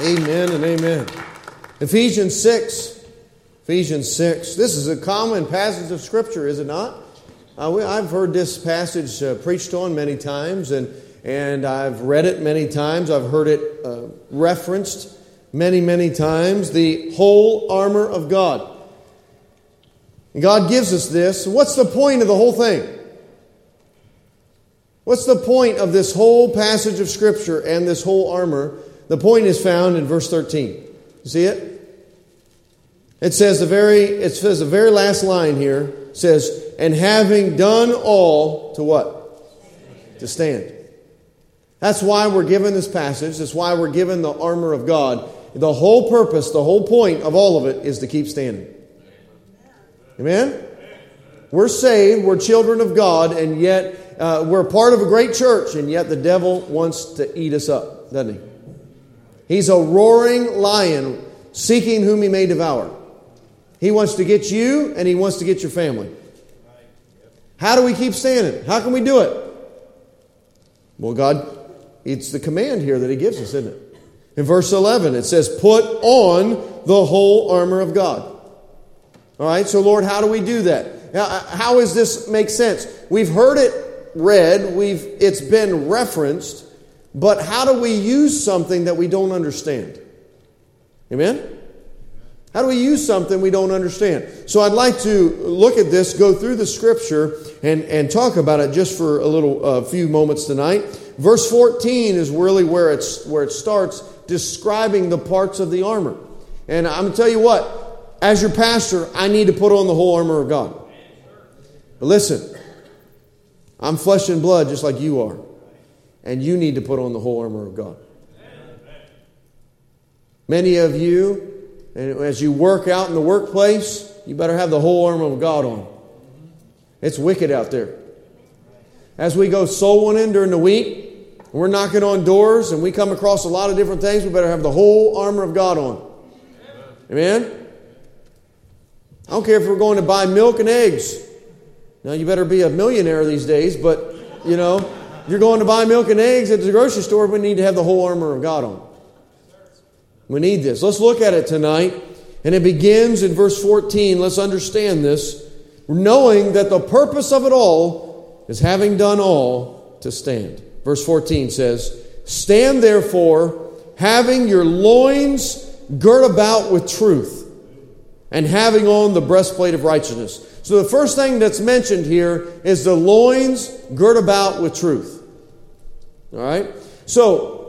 Amen and amen. Ephesians 6. Ephesians 6. This is a common passage of Scripture, is it not? Uh, we, I've heard this passage uh, preached on many times, and, and I've read it many times. I've heard it uh, referenced many, many times. The whole armor of God. And God gives us this. What's the point of the whole thing? What's the point of this whole passage of Scripture and this whole armor? The point is found in verse 13. You see it? It says the very it says the very last line here says, and having done all to what? To stand. That's why we're given this passage. That's why we're given the armor of God. The whole purpose, the whole point of all of it is to keep standing. Amen? We're saved, we're children of God, and yet uh, we're part of a great church, and yet the devil wants to eat us up, doesn't he? He's a roaring lion seeking whom he may devour. He wants to get you and he wants to get your family. How do we keep standing? How can we do it? Well, God, it's the command here that he gives us, isn't it? In verse 11, it says, Put on the whole armor of God. All right, so Lord, how do we do that? How does this make sense? We've heard it read, we've, it's been referenced, but how do we use something that we don't understand? Amen? How do we use something we don't understand? So I'd like to look at this, go through the scripture, and, and talk about it just for a little uh, few moments tonight. Verse 14 is really where, it's, where it starts describing the parts of the armor. And I'm to tell you what, as your pastor, I need to put on the whole armor of God. But listen, I'm flesh and blood just like you are and you need to put on the whole armor of God. Many of you, as you work out in the workplace, you better have the whole armor of God on. It's wicked out there. As we go soul winning during the week, we're knocking on doors and we come across a lot of different things, we better have the whole armor of God on. Amen? I don't care if we're going to buy milk and eggs. Now, you better be a millionaire these days, but, you know, you're going to buy milk and eggs at the grocery store, we need to have the whole armor of God on. We need this. Let's look at it tonight. And it begins in verse 14. Let's understand this. Knowing that the purpose of it all is having done all to stand. Verse 14 says, Stand therefore, having your loins girt about with truth, and having on the breastplate of righteousness. So the first thing that's mentioned here is the loins girt about with truth. All right? So,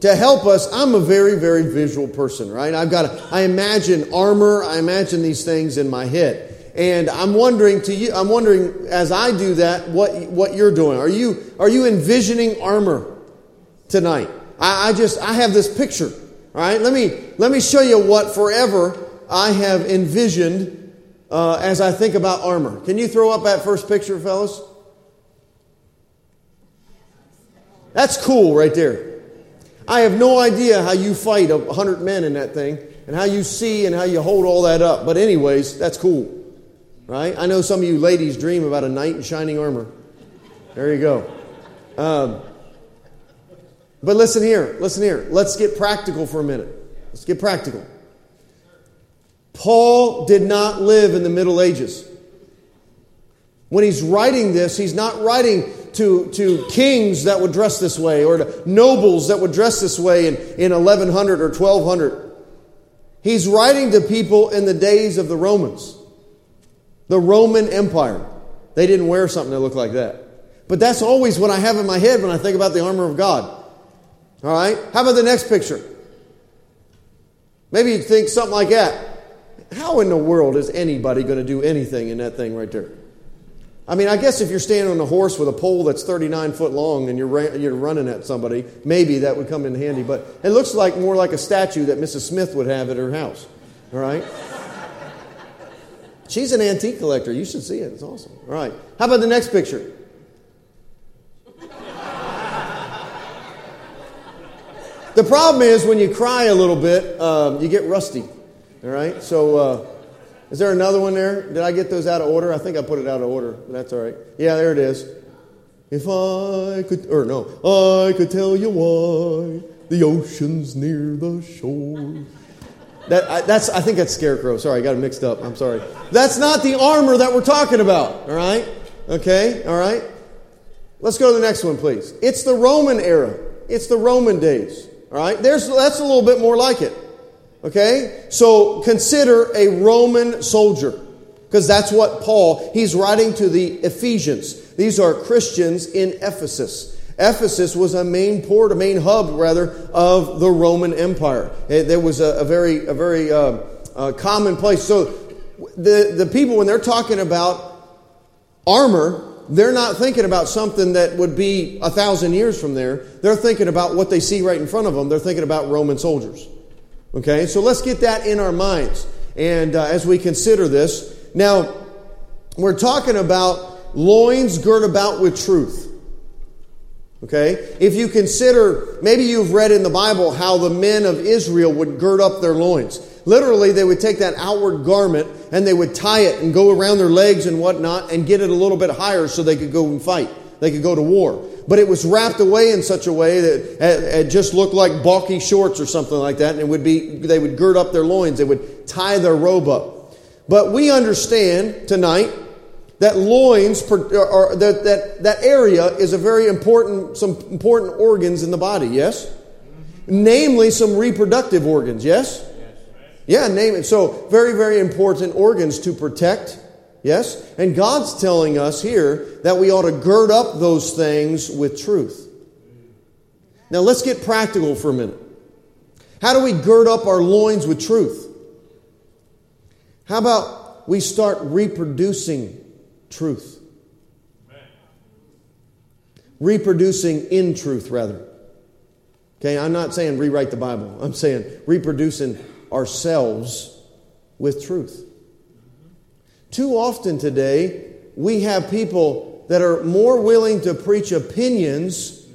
to help us, I'm a very, very visual person, right? I've got, a, I imagine armor, I imagine these things in my head. And I'm wondering to you, I'm wondering as I do that, what, what you're doing. Are you, are you envisioning armor tonight? I, I just, I have this picture, all right? Let me, let me show you what forever I have envisioned uh, as I think about armor. Can you throw up that first picture, fellas? That's cool right there. I have no idea how you fight a hundred men in that thing and how you see and how you hold all that up. But anyways, that's cool. Right? I know some of you ladies dream about a knight in shining armor. There you go. Um, but listen here, listen here. Let's get practical for a minute. Let's get practical. Paul did not live in the Middle Ages. When he's writing this, he's not writing to, to kings that would dress this way or to nobles that would dress this way in, in 1100 or 1200. He's writing to people in the days of the Romans, the Roman Empire. They didn't wear something that looked like that. But that's always what I have in my head when I think about the armor of God. All right? How about the next picture? Maybe you'd think something like that. How in the world is anybody going to do anything in that thing right there? I mean, I guess if you're standing on a horse with a pole that's 39 foot long and you're, you're running at somebody, maybe that would come in handy. But it looks like more like a statue that Mrs. Smith would have at her house. All right? She's an antique collector. You should see it. It's awesome. All right. How about the next picture? the problem is when you cry a little bit, um, you get rusty. All right? So, uh, is there another one there? Did I get those out of order? I think I put it out of order, but that's all right. Yeah, there it is. If I could, or no, I could tell you why the oceans near the shore. That, I, that's, I think that's Scarecrow. Sorry, I got it mixed up. I'm sorry. That's not the armor that we're talking about. All right? Okay? All right? Let's go to the next one, please. It's the Roman era. It's the Roman days. All right? There's, that's a little bit more like it. Okay? So consider a Roman soldier. Because that's what Paul, he's writing to the Ephesians. These are Christians in Ephesus. Ephesus was a main port, a main hub, rather, of the Roman Empire. It, there was a, a, very, a very uh, uh, common place. So the, the people, when they're talking about armor, they're not thinking about something that would be a thousand years from there. They're thinking about what they see right in front of them. They're thinking about Roman soldiers. Okay, so let's get that in our minds. And uh, as we consider this, now we're talking about loins girt about with truth. Okay? If you consider, maybe you've read in the Bible how the men of Israel would gird up their loins. Literally, they would take that outward garment and they would tie it and go around their legs and whatnot and get it a little bit higher so they could go and fight. They could go to war. But it was wrapped away in such a way that it just looked like balky shorts or something like that. And it would be, they would gird up their loins. They would tie their robe up. But we understand tonight that loins or that, that that area is a very important some important organs in the body yes namely some reproductive organs yes yeah name it so very very important organs to protect yes and god's telling us here that we ought to gird up those things with truth now let's get practical for a minute how do we gird up our loins with truth how about we start reproducing truth. Reproducing in truth, rather. Okay, I'm not saying rewrite the Bible. I'm saying reproducing ourselves with truth. Too often today, we have people that are more willing to preach opinions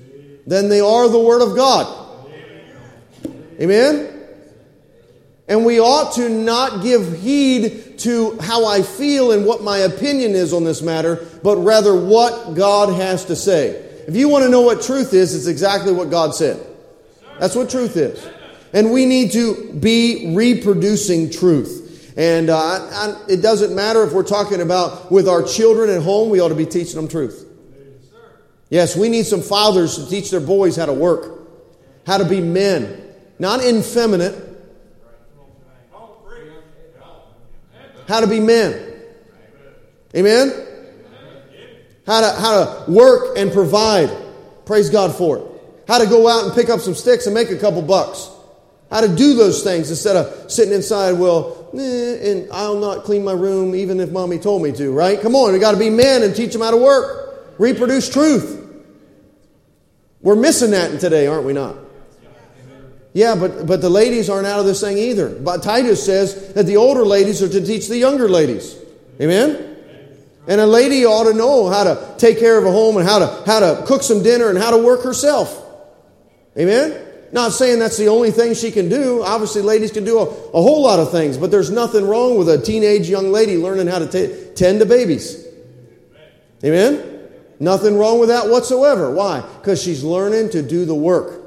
than they are the Word of God. Amen? And we ought to not give heed to how I feel and what my opinion is on this matter, but rather what God has to say. If you want to know what truth is, it's exactly what God said. That's what truth is. And we need to be reproducing truth. And uh, I, it doesn't matter if we're talking about with our children at home, we ought to be teaching them truth. Yes, we need some fathers to teach their boys how to work, how to be men, not effeminate, how to be men. Amen? How to, how to work and provide. Praise God for it. How to go out and pick up some sticks and make a couple bucks. How to do those things instead of sitting inside, well, eh, and I'll not clean my room even if mommy told me to, right? Come on, we got to be men and teach them how to work. Reproduce truth. We're missing that today, aren't we not? Yeah, but, but the ladies aren't out of this thing either. But Titus says that the older ladies are to teach the younger ladies. Amen? And a lady ought to know how to take care of a home and how to, how to cook some dinner and how to work herself. Amen? Not saying that's the only thing she can do. Obviously, ladies can do a, a whole lot of things, but there's nothing wrong with a teenage young lady learning how to t- tend to babies. Amen? Nothing wrong with that whatsoever. Why? Because she's learning to do the work.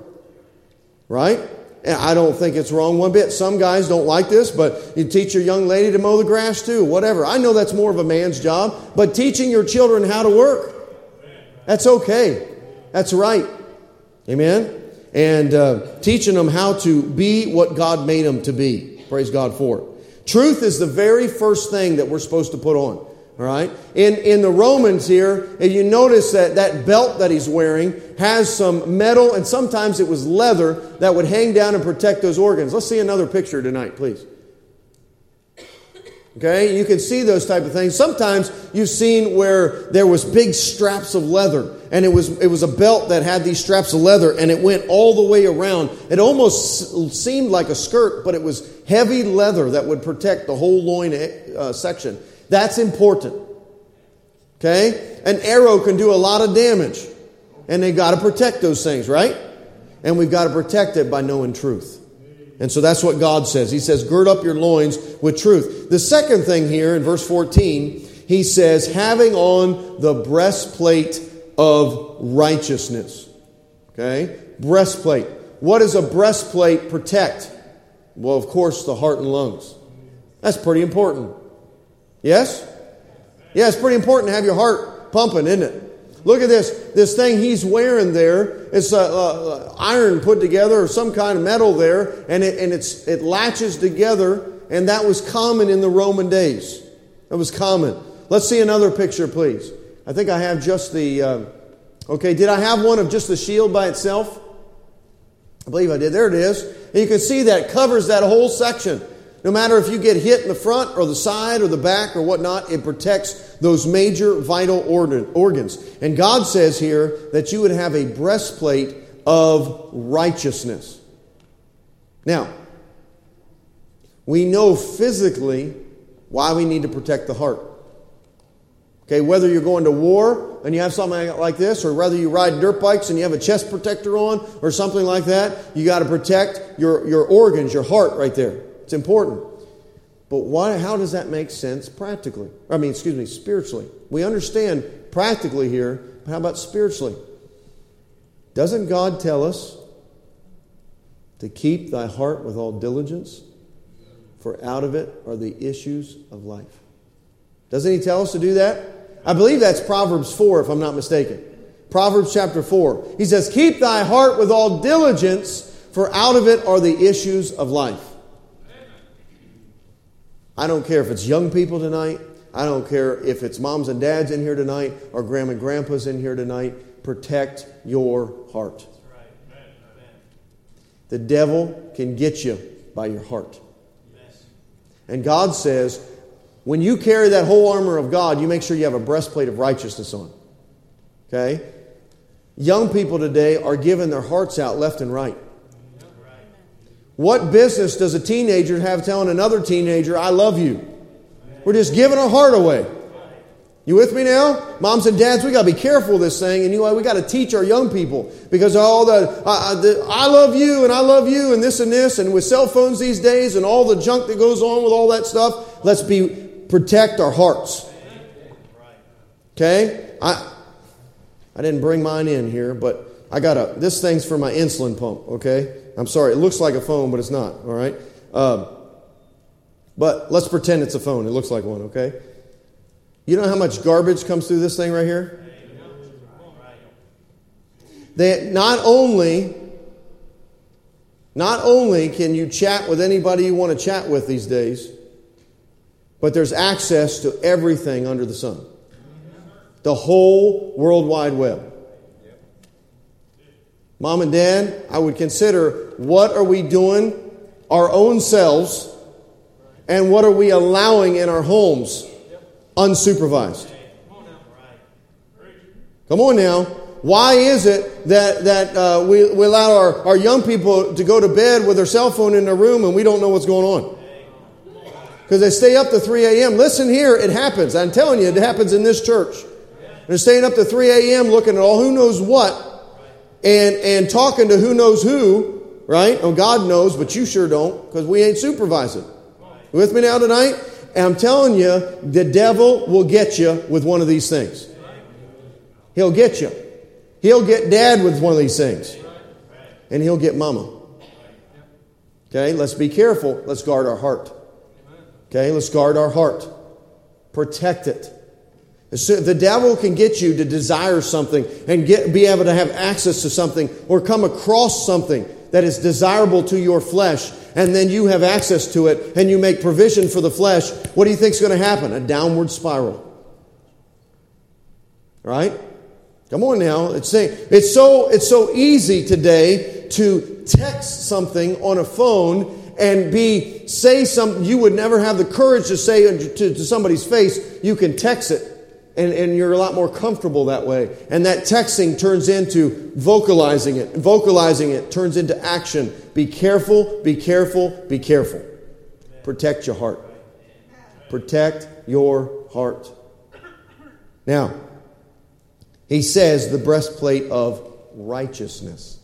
Right? And I don't think it's wrong one bit. Some guys don't like this, but you teach your young lady to mow the grass too, whatever. I know that's more of a man's job, but teaching your children how to work, that's okay. That's right. Amen? And uh, teaching them how to be what God made them to be. Praise God for it. Truth is the very first thing that we're supposed to put on. All right? In, in the Romans here, and you notice that that belt that he's wearing has some metal, and sometimes it was leather that would hang down and protect those organs. Let's see another picture tonight, please. Okay, you can see those type of things. Sometimes you've seen where there was big straps of leather, and it was it was a belt that had these straps of leather, and it went all the way around. It almost seemed like a skirt, but it was heavy leather that would protect the whole loin uh, section. That's important. Okay? An arrow can do a lot of damage. And they got to protect those things, right? And we've got to protect it by knowing truth. And so that's what God says. He says, gird up your loins with truth. The second thing here in verse 14, he says, having on the breastplate of righteousness. Okay? Breastplate. What does a breastplate protect? Well, of course, the heart and lungs. That's pretty important. Yes? Yeah, it's pretty important to have your heart pumping, isn't it? Look at this. This thing he's wearing there, it's uh, uh, iron put together or some kind of metal there, and, it, and it's, it latches together, and that was common in the Roman days. That was common. Let's see another picture, please. I think I have just the. Uh, okay, did I have one of just the shield by itself? I believe I did. There it is. And you can see that covers that whole section. No matter if you get hit in the front or the side or the back or whatnot, it protects those major vital organs. And God says here that you would have a breastplate of righteousness. Now, we know physically why we need to protect the heart. Okay, whether you're going to war and you have something like this, or whether you ride dirt bikes and you have a chest protector on or something like that, you got to protect your, your organs, your heart right there. It's important. But why, how does that make sense practically? I mean, excuse me, spiritually. We understand practically here, but how about spiritually? Doesn't God tell us to keep thy heart with all diligence? For out of it are the issues of life. Doesn't he tell us to do that? I believe that's Proverbs 4, if I'm not mistaken. Proverbs chapter 4. He says, Keep thy heart with all diligence, for out of it are the issues of life. I don't care if it's young people tonight. I don't care if it's moms and dads in here tonight or grandma and grandpas in here tonight. Protect your heart. The devil can get you by your heart. And God says, when you carry that whole armor of God, you make sure you have a breastplate of righteousness on. Okay? Young people today are giving their hearts out left and right. What business does a teenager have telling another teenager, I love you? We're just giving our heart away. You with me now? Moms and dads, we got to be careful this thing, and you know, we got to teach our young people because all the, uh, the, I love you and I love you and this and this, and with cell phones these days and all the junk that goes on with all that stuff, let's be protect our hearts. Okay? I I didn't bring mine in here, but I got a this thing's for my insulin pump, okay? I'm sorry, it looks like a phone, but it's not, all right? Um, but let's pretend it's a phone. It looks like one, okay? You know how much garbage comes through this thing right here? They not only not only can you chat with anybody you want to chat with these days, but there's access to everything under the sun. The whole World Wide Web. Mom and dad, I would consider what are we doing our own selves and what are we allowing in our homes unsupervised? Come on now. Why is it that, that uh, we, we allow our, our young people to go to bed with their cell phone in their room and we don't know what's going on? Because they stay up to 3 a.m. Listen here, it happens. I'm telling you, it happens in this church. They're staying up to 3 a.m. looking at all who knows what and, and talking to who knows who, right? Oh, God knows, but you sure don't because we ain't supervising. You with me now tonight? And I'm telling you, the devil will get you with one of these things. He'll get you. He'll get dad with one of these things. And he'll get mama. Okay, let's be careful. Let's guard our heart. Okay, let's guard our heart. Protect it. The devil can get you to desire something and get, be able to have access to something or come across something that is desirable to your flesh, and then you have access to it and you make provision for the flesh. What do you think is going to happen? A downward spiral. Right? Come on now. It's saying it's so it's so easy today to text something on a phone and be say something you would never have the courage to say to, to somebody's face. You can text it and, and you're a lot more comfortable that way. And that texting turns into vocalizing it. Vocalizing it turns into action. Be careful, be careful, be careful. Protect your heart. Protect your heart. Now, he says the breastplate of righteousness.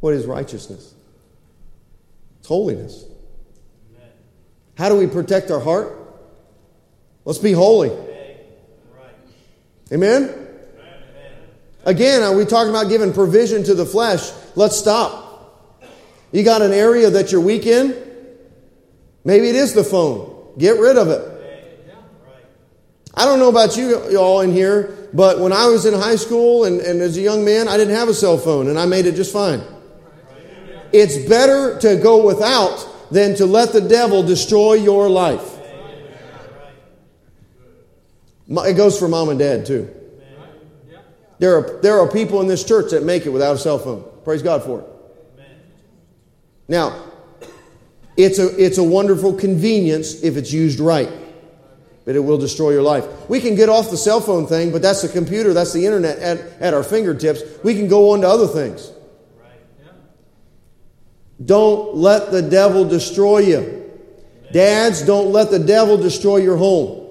What is righteousness? It's holiness. How do we protect our heart? Let's be holy. Amen? Again, are we talking about giving provision to the flesh? Let's stop. You got an area that you're weak in? Maybe it is the phone. Get rid of it. I don't know about you all in here, but when I was in high school and, and as a young man, I didn't have a cell phone and I made it just fine. It's better to go without than to let the devil destroy your life. It goes for mom and dad too. There are, there are people in this church that make it without a cell phone. Praise God for it. Now, it's a, it's a wonderful convenience if it's used right, but it will destroy your life. We can get off the cell phone thing, but that's the computer, that's the internet at, at our fingertips. We can go on to other things. Don't let the devil destroy you. Dads, don't let the devil destroy your home.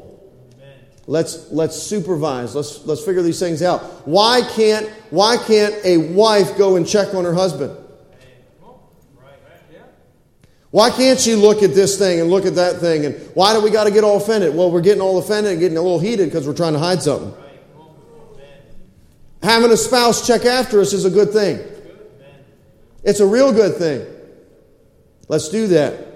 Let's let's supervise. Let's let's figure these things out. Why can't why can't a wife go and check on her husband? Why can't she look at this thing and look at that thing? And why do we got to get all offended? Well, we're getting all offended and getting a little heated because we're trying to hide something. Having a spouse check after us is a good thing. It's a real good thing. Let's do that.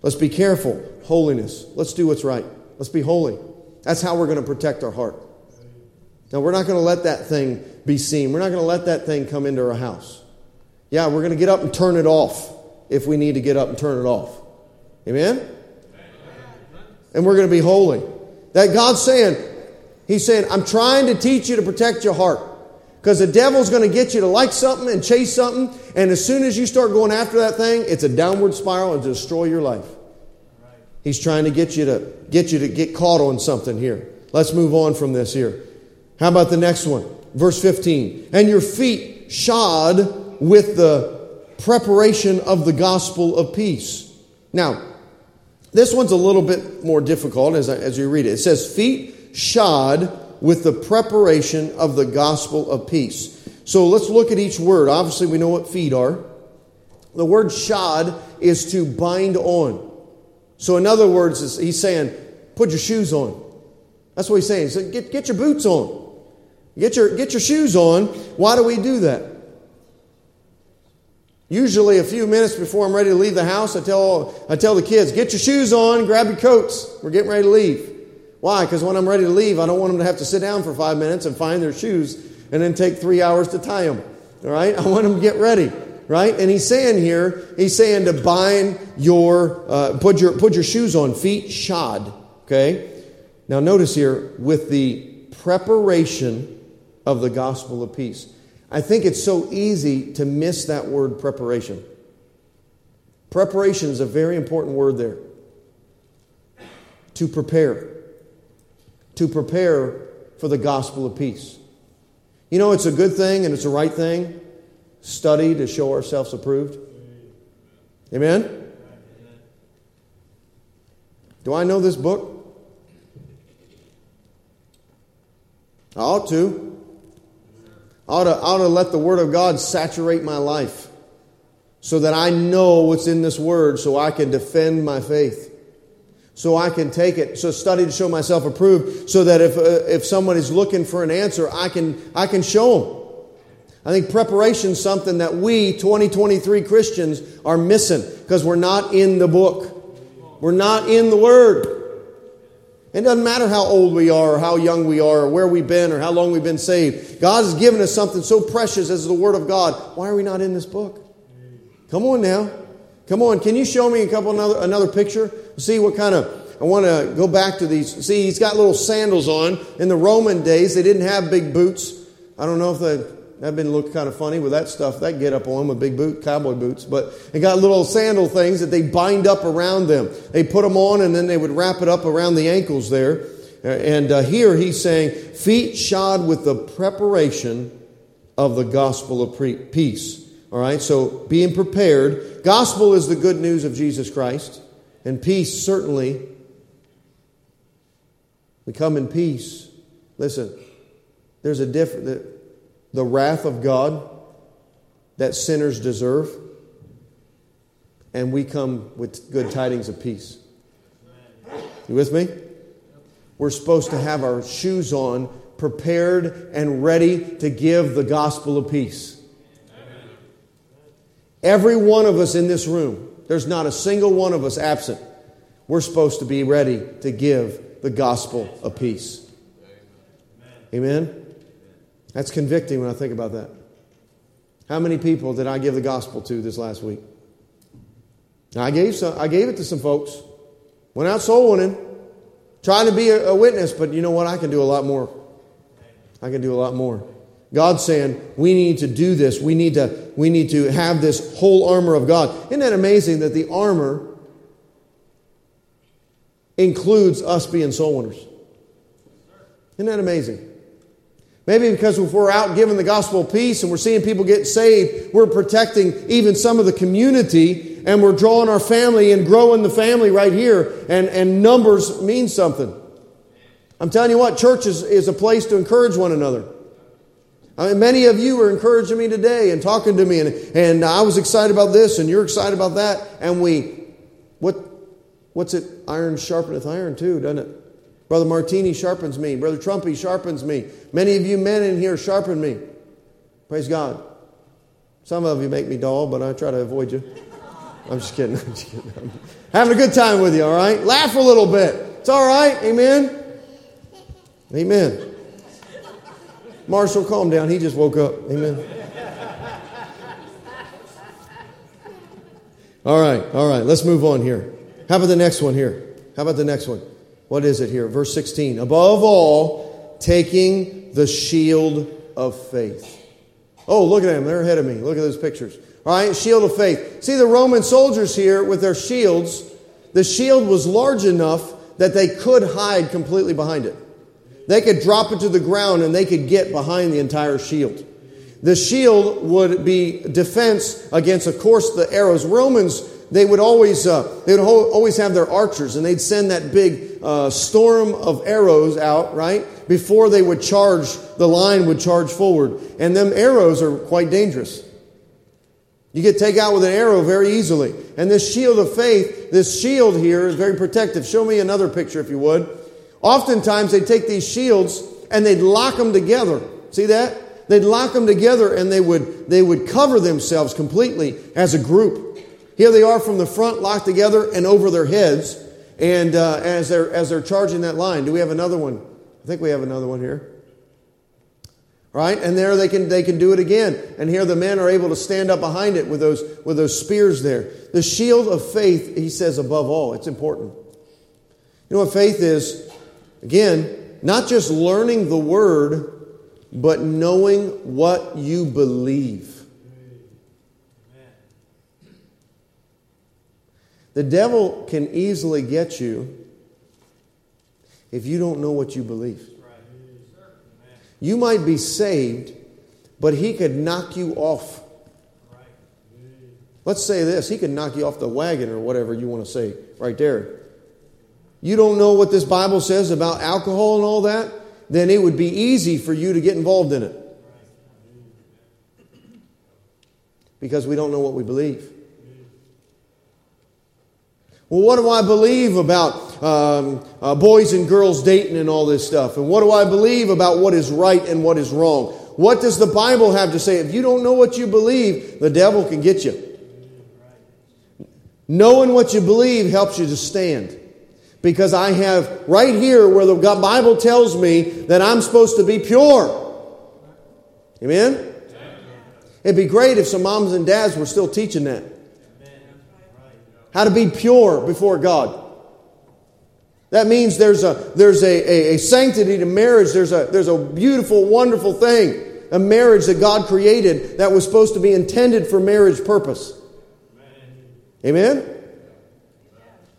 Let's be careful. Holiness. Let's do what's right. Let's be holy. That's how we're going to protect our heart. Now, we're not going to let that thing be seen. We're not going to let that thing come into our house. Yeah, we're going to get up and turn it off if we need to get up and turn it off. Amen? And we're going to be holy. That God's saying, He's saying, I'm trying to teach you to protect your heart. Because the devil's going to get you to like something and chase something, and as soon as you start going after that thing, it's a downward spiral and destroy your life. He's trying to get you to get you to get caught on something here. Let's move on from this here. How about the next one? Verse 15. And your feet shod with the preparation of the gospel of peace. Now, this one's a little bit more difficult as, I, as you read it. It says, feet shod with the preparation of the gospel of peace. So let's look at each word. Obviously, we know what feet are. The word shod is to bind on. So, in other words, he's saying, put your shoes on. That's what he's saying. He said, get, get your boots on. Get your, get your shoes on. Why do we do that? Usually, a few minutes before I'm ready to leave the house, I tell, I tell the kids, get your shoes on, grab your coats. We're getting ready to leave. Why? Because when I'm ready to leave, I don't want them to have to sit down for five minutes and find their shoes and then take three hours to tie them. All right? I want them to get ready right? And he's saying here, he's saying to bind your, uh, put your, put your shoes on, feet shod, okay? Now notice here, with the preparation of the gospel of peace. I think it's so easy to miss that word preparation. Preparation is a very important word there. To prepare. To prepare for the gospel of peace. You know, it's a good thing and it's a right thing study to show ourselves approved? Amen? Do I know this book? I ought to. I ought to, I ought to let the Word of God saturate my life so that I know what's in this Word so I can defend my faith. So I can take it, so study to show myself approved, so that if, uh, if someone is looking for an answer, I can, I can show them. I think preparation is something that we, 2023 Christians, are missing because we're not in the book. We're not in the Word. It doesn't matter how old we are, or how young we are, or where we've been, or how long we've been saved. God has given us something so precious as the Word of God. Why are we not in this book? Come on now. Come on. Can you show me a couple another another picture? See what kind of I want to go back to these. See, he's got little sandals on. In the Roman days, they didn't have big boots. I don't know if the I've been looked kind of funny with that stuff. That get up on them with big boot, cowboy boots. But they got little sandal things that they bind up around them. They put them on and then they would wrap it up around the ankles there. And uh, here he's saying, feet shod with the preparation of the gospel of pre- peace. All right, so being prepared. Gospel is the good news of Jesus Christ, and peace certainly. We come in peace. Listen, there's a different the wrath of God that sinners deserve, and we come with good tidings of peace. You with me? We're supposed to have our shoes on, prepared and ready to give the gospel of peace. Every one of us in this room, there's not a single one of us absent. We're supposed to be ready to give the gospel of peace. Amen? That's convicting when I think about that. How many people did I give the gospel to this last week? I gave, some, I gave it to some folks. Went out soul winning, trying to be a, a witness, but you know what? I can do a lot more. I can do a lot more. God's saying we need to do this. We need to, we need to have this whole armor of God. Isn't that amazing that the armor includes us being soul winners? Isn't that amazing? Maybe because if we're out giving the gospel of peace and we're seeing people get saved, we're protecting even some of the community and we're drawing our family and growing the family right here. And, and numbers mean something. I'm telling you what, church is, is a place to encourage one another. I mean, many of you are encouraging me today and talking to me, and, and I was excited about this, and you're excited about that. And we, what, what's it? Iron sharpeneth iron too, doesn't it? Brother Martini sharpens me. Brother Trumpy sharpens me. Many of you men in here sharpen me. Praise God. Some of you make me dull, but I try to avoid you. I'm just kidding. I'm just kidding. I'm having a good time with you, all right? Laugh a little bit. It's all right. Amen. Amen. Marshall, calm down. He just woke up. Amen. All right, all right. Let's move on here. How about the next one here? How about the next one? What is it here? Verse 16. Above all, taking the shield of faith. Oh, look at them. They're ahead of me. Look at those pictures. All right, shield of faith. See the Roman soldiers here with their shields. The shield was large enough that they could hide completely behind it. They could drop it to the ground and they could get behind the entire shield. The shield would be defense against, of course, the arrows. Romans they would always uh, they would always have their archers, and they'd send that big uh, storm of arrows out right before they would charge. The line would charge forward, and them arrows are quite dangerous. You get take out with an arrow very easily. And this shield of faith, this shield here is very protective. Show me another picture if you would. Oftentimes they'd take these shields and they'd lock them together. See that? They'd lock them together and they would they would cover themselves completely as a group. Here they are from the front, locked together and over their heads. And uh, as, they're, as they're charging that line, do we have another one? I think we have another one here. Right? And there they can, they can do it again. And here the men are able to stand up behind it with those, with those spears there. The shield of faith, he says, above all. It's important. You know what faith is? Again, not just learning the word, but knowing what you believe. The devil can easily get you if you don't know what you believe. You might be saved, but he could knock you off. Let's say this he could knock you off the wagon or whatever you want to say right there. You don't know what this Bible says about alcohol and all that, then it would be easy for you to get involved in it. Because we don't know what we believe. Well, what do I believe about um, uh, boys and girls dating and all this stuff? And what do I believe about what is right and what is wrong? What does the Bible have to say? If you don't know what you believe, the devil can get you. Knowing what you believe helps you to stand. Because I have right here where the Bible tells me that I'm supposed to be pure. Amen? It'd be great if some moms and dads were still teaching that how to be pure before God. That means there's a, there's a, a, a, sanctity to marriage. There's a, there's a beautiful, wonderful thing. A marriage that God created that was supposed to be intended for marriage purpose. Amen? Amen?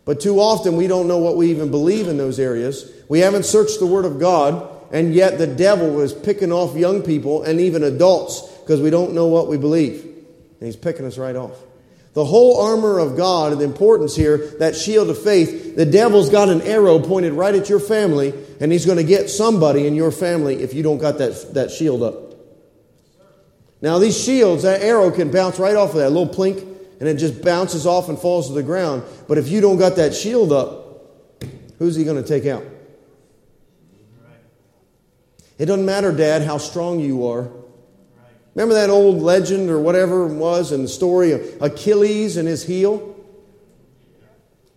But too often we don't know what we even believe in those areas. We haven't searched the Word of God, and yet the devil is picking off young people and even adults because we don't know what we believe. And he's picking us right off. The whole armor of God and the importance here, that shield of faith, the devil's got an arrow pointed right at your family, and he's going to get somebody in your family if you don't got that, that shield up. Now, these shields, that arrow can bounce right off of that little plink, and it just bounces off and falls to the ground. But if you don't got that shield up, who's he going to take out? It doesn't matter, Dad, how strong you are. Remember that old legend or whatever it was in the story of Achilles and his heel?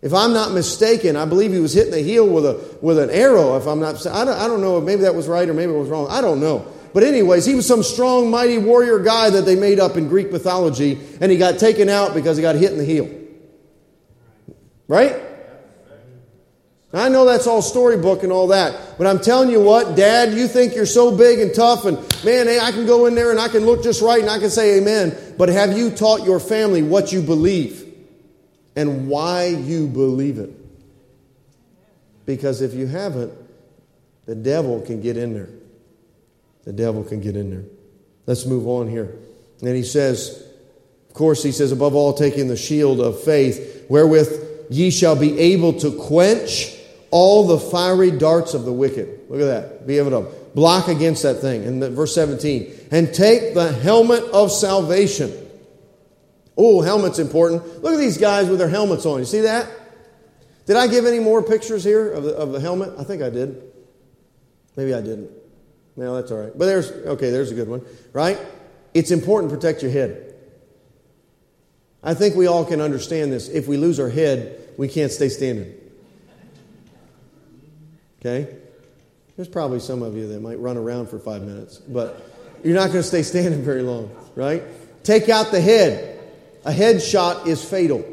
If I'm not mistaken, I believe he was hitting the heel with, a, with an arrow. If I'm not, I don't, I don't know. Maybe that was right or maybe it was wrong. I don't know. But anyways, he was some strong, mighty warrior guy that they made up in Greek mythology, and he got taken out because he got hit in the heel. Right? I know that's all storybook and all that, but I'm telling you what, Dad, you think you're so big and tough, and man, hey, I can go in there and I can look just right and I can say amen. But have you taught your family what you believe? and why you believe it. Because if you haven't, the devil can get in there. The devil can get in there. Let's move on here. And he says, of course, he says, above all, taking the shield of faith, wherewith ye shall be able to quench all the fiery darts of the wicked. Look at that. Be able to block against that thing. And verse 17, and take the helmet of salvation Oh, helmet's important. Look at these guys with their helmets on. You see that? Did I give any more pictures here of the, of the helmet? I think I did. Maybe I didn't. No, that's all right. But there's, okay, there's a good one, right? It's important to protect your head. I think we all can understand this. If we lose our head, we can't stay standing. Okay? There's probably some of you that might run around for five minutes, but you're not going to stay standing very long, right? Take out the head. A headshot is fatal.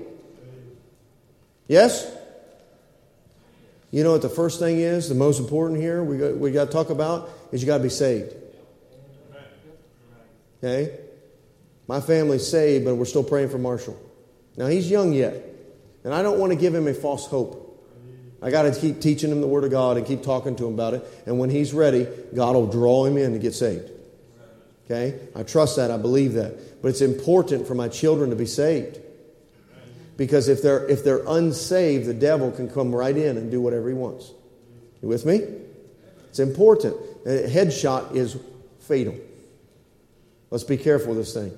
Yes? You know what the first thing is, the most important here we got, we got to talk about is you got to be saved. Okay? My family's saved, but we're still praying for Marshall. Now, he's young yet, and I don't want to give him a false hope. I got to keep teaching him the Word of God and keep talking to him about it. And when he's ready, God will draw him in to get saved. Okay? I trust that. I believe that. But it's important for my children to be saved. Because if they're, if they're unsaved, the devil can come right in and do whatever he wants. You with me? It's important. A headshot is fatal. Let's be careful with this thing.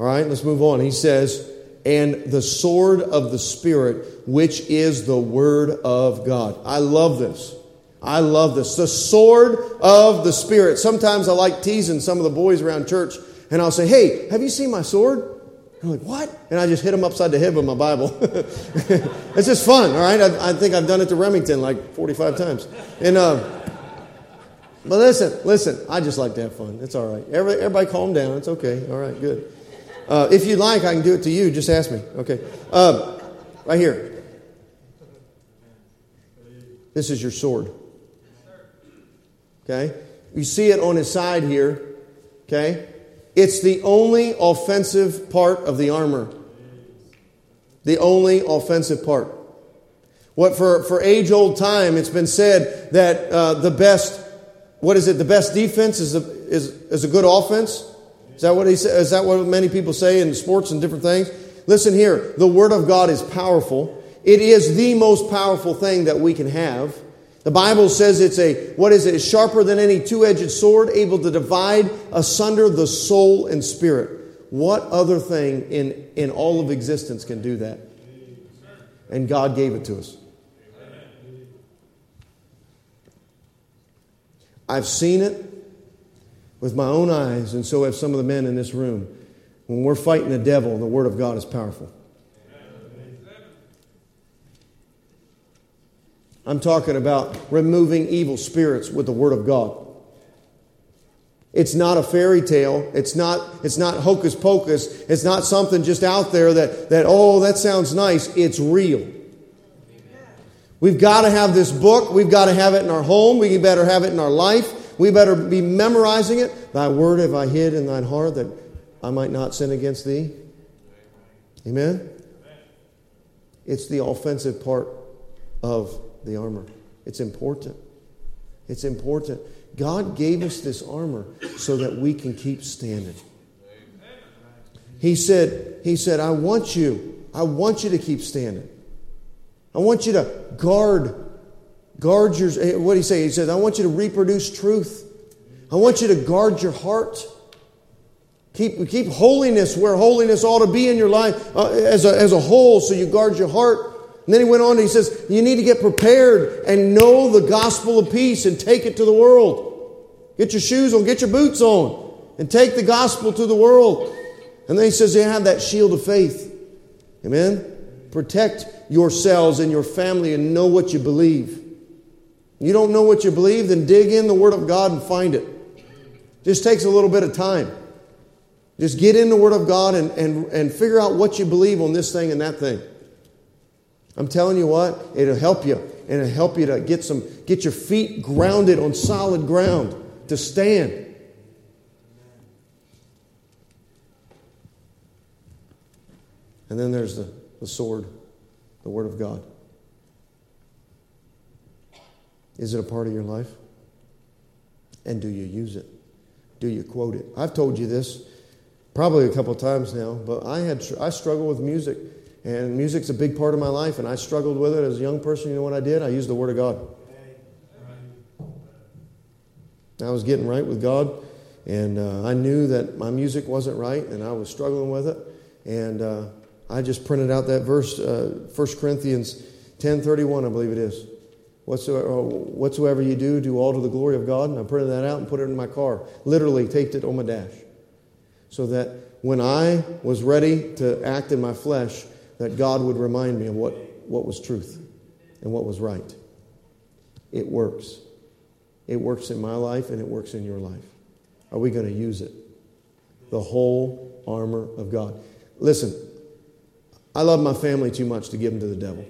All right, let's move on. He says, and the sword of the Spirit, which is the Word of God. I love this. I love this. The sword of the Spirit. Sometimes I like teasing some of the boys around church, and I'll say, Hey, have you seen my sword? I'm like, What? And I just hit them upside the head with my Bible. it's just fun, all right? I, I, think I've done it to Remington like 45 times. And, uh, but listen, listen, I just like to have fun. It's all right. Everybody, everybody calm down. It's okay. All right, good. Uh, if you'd like, I can do it to you. Just ask me. Okay. Uh, right here. This is your sword. Okay? You see it on his side here. Okay? It's the only offensive part of the armor. The only offensive part. What for, for age old time, it's been said that uh, the best, what is it, the best defense is a, is, is a good offense? Is that what he Is that what many people say in sports and different things? Listen here, the Word of God is powerful. It is the most powerful thing that we can have. The Bible says it's a, what is it? It's sharper than any two edged sword, able to divide asunder the soul and spirit. What other thing in, in all of existence can do that? And God gave it to us. I've seen it with my own eyes, and so have some of the men in this room. When we're fighting the devil, the Word of God is powerful. I'm talking about removing evil spirits with the Word of God. It's not a fairy tale. It's not, it's not hocus pocus. It's not something just out there that, that, oh, that sounds nice. It's real. We've got to have this book. We've got to have it in our home. We better have it in our life. We better be memorizing it. Thy word have I hid in thine heart that I might not sin against thee. Amen? It's the offensive part of the armor. It's important. It's important. God gave us this armor so that we can keep standing. He said, He said, I want you, I want you to keep standing. I want you to guard, guard your what did he say? He says, I want you to reproduce truth. I want you to guard your heart. Keep, keep holiness where holiness ought to be in your life uh, as, a, as a whole, so you guard your heart. And then he went on he says, You need to get prepared and know the gospel of peace and take it to the world. Get your shoes on, get your boots on, and take the gospel to the world. And then he says, you have that shield of faith. Amen? Protect yourselves and your family and know what you believe. You don't know what you believe, then dig in the Word of God and find it. Just takes a little bit of time. Just get in the Word of God and, and, and figure out what you believe on this thing and that thing. I'm telling you what, it'll help you. And it'll help you to get some get your feet grounded on solid ground to stand. And then there's the, the sword, the Word of God. Is it a part of your life? And do you use it? Do you quote it? I've told you this probably a couple times now, but I had I struggle with music, and music's a big part of my life, and I struggled with it as a young person. You know what I did? I used the Word of God. I was getting right with God, and uh, I knew that my music wasn't right, and I was struggling with it, and uh, I just printed out that verse, uh, 1 Corinthians 10.31, I believe it is. Whatsoever, uh, whatsoever you do, do all to the glory of God. And I printed that out and put it in my car. Literally taped it on my dash. So that when I was ready to act in my flesh, that God would remind me of what, what was truth and what was right. It works. It works in my life and it works in your life. Are we going to use it? The whole armor of God. Listen, I love my family too much to give them to the devil.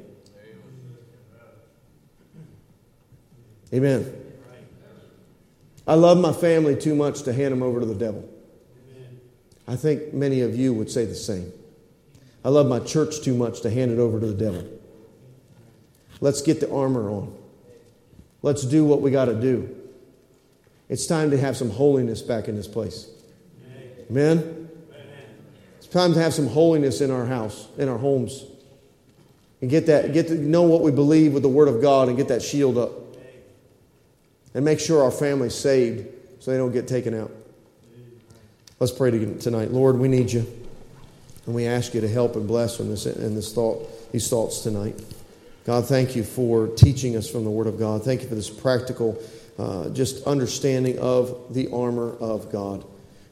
Amen. I love my family too much to hand them over to the devil. I think many of you would say the same. I love my church too much to hand it over to the devil. Let's get the armor on. Let's do what we got to do. It's time to have some holiness back in this place. Amen It's time to have some holiness in our house, in our homes. And get that, get to know what we believe with the Word of God and get that shield up. And make sure our family's saved so they don't get taken out. Let's pray tonight. Lord, we need you. And we ask you to help and bless in this, in this thought, these thoughts tonight. God, thank you for teaching us from the Word of God. Thank you for this practical, uh, just understanding of the armor of God.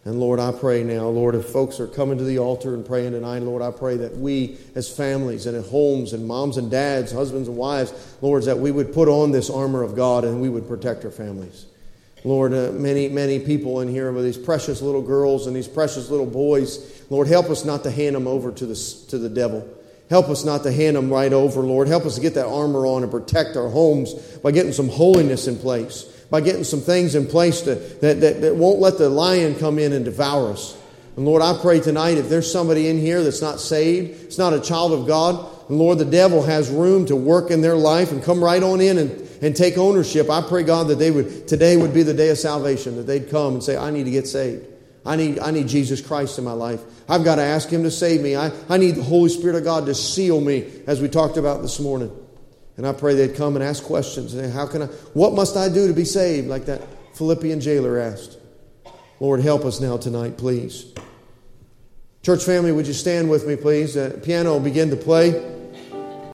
And Lord, I pray now, Lord, if folks are coming to the altar and praying tonight, Lord, I pray that we as families and at homes and moms and dads, husbands and wives, Lord, that we would put on this armor of God and we would protect our families. Lord, uh, many, many people in here with these precious little girls and these precious little boys, Lord, help us not to hand them over to the, to the devil. Help us not to hand them right over, Lord. Help us to get that armor on and protect our homes by getting some holiness in place by getting some things in place to, that, that, that won't let the lion come in and devour us. And Lord, I pray tonight if there's somebody in here that's not saved, it's not a child of God, and Lord, the devil has room to work in their life and come right on in and, and take ownership. I pray, God, that they would today would be the day of salvation, that they'd come and say, I need to get saved. I need, I need Jesus Christ in my life. I've got to ask Him to save me. I, I need the Holy Spirit of God to seal me, as we talked about this morning. And I pray they'd come and ask questions. How can I, what must I do to be saved? Like that Philippian jailer asked. Lord, help us now tonight, please. Church family, would you stand with me, please? The piano begin to play.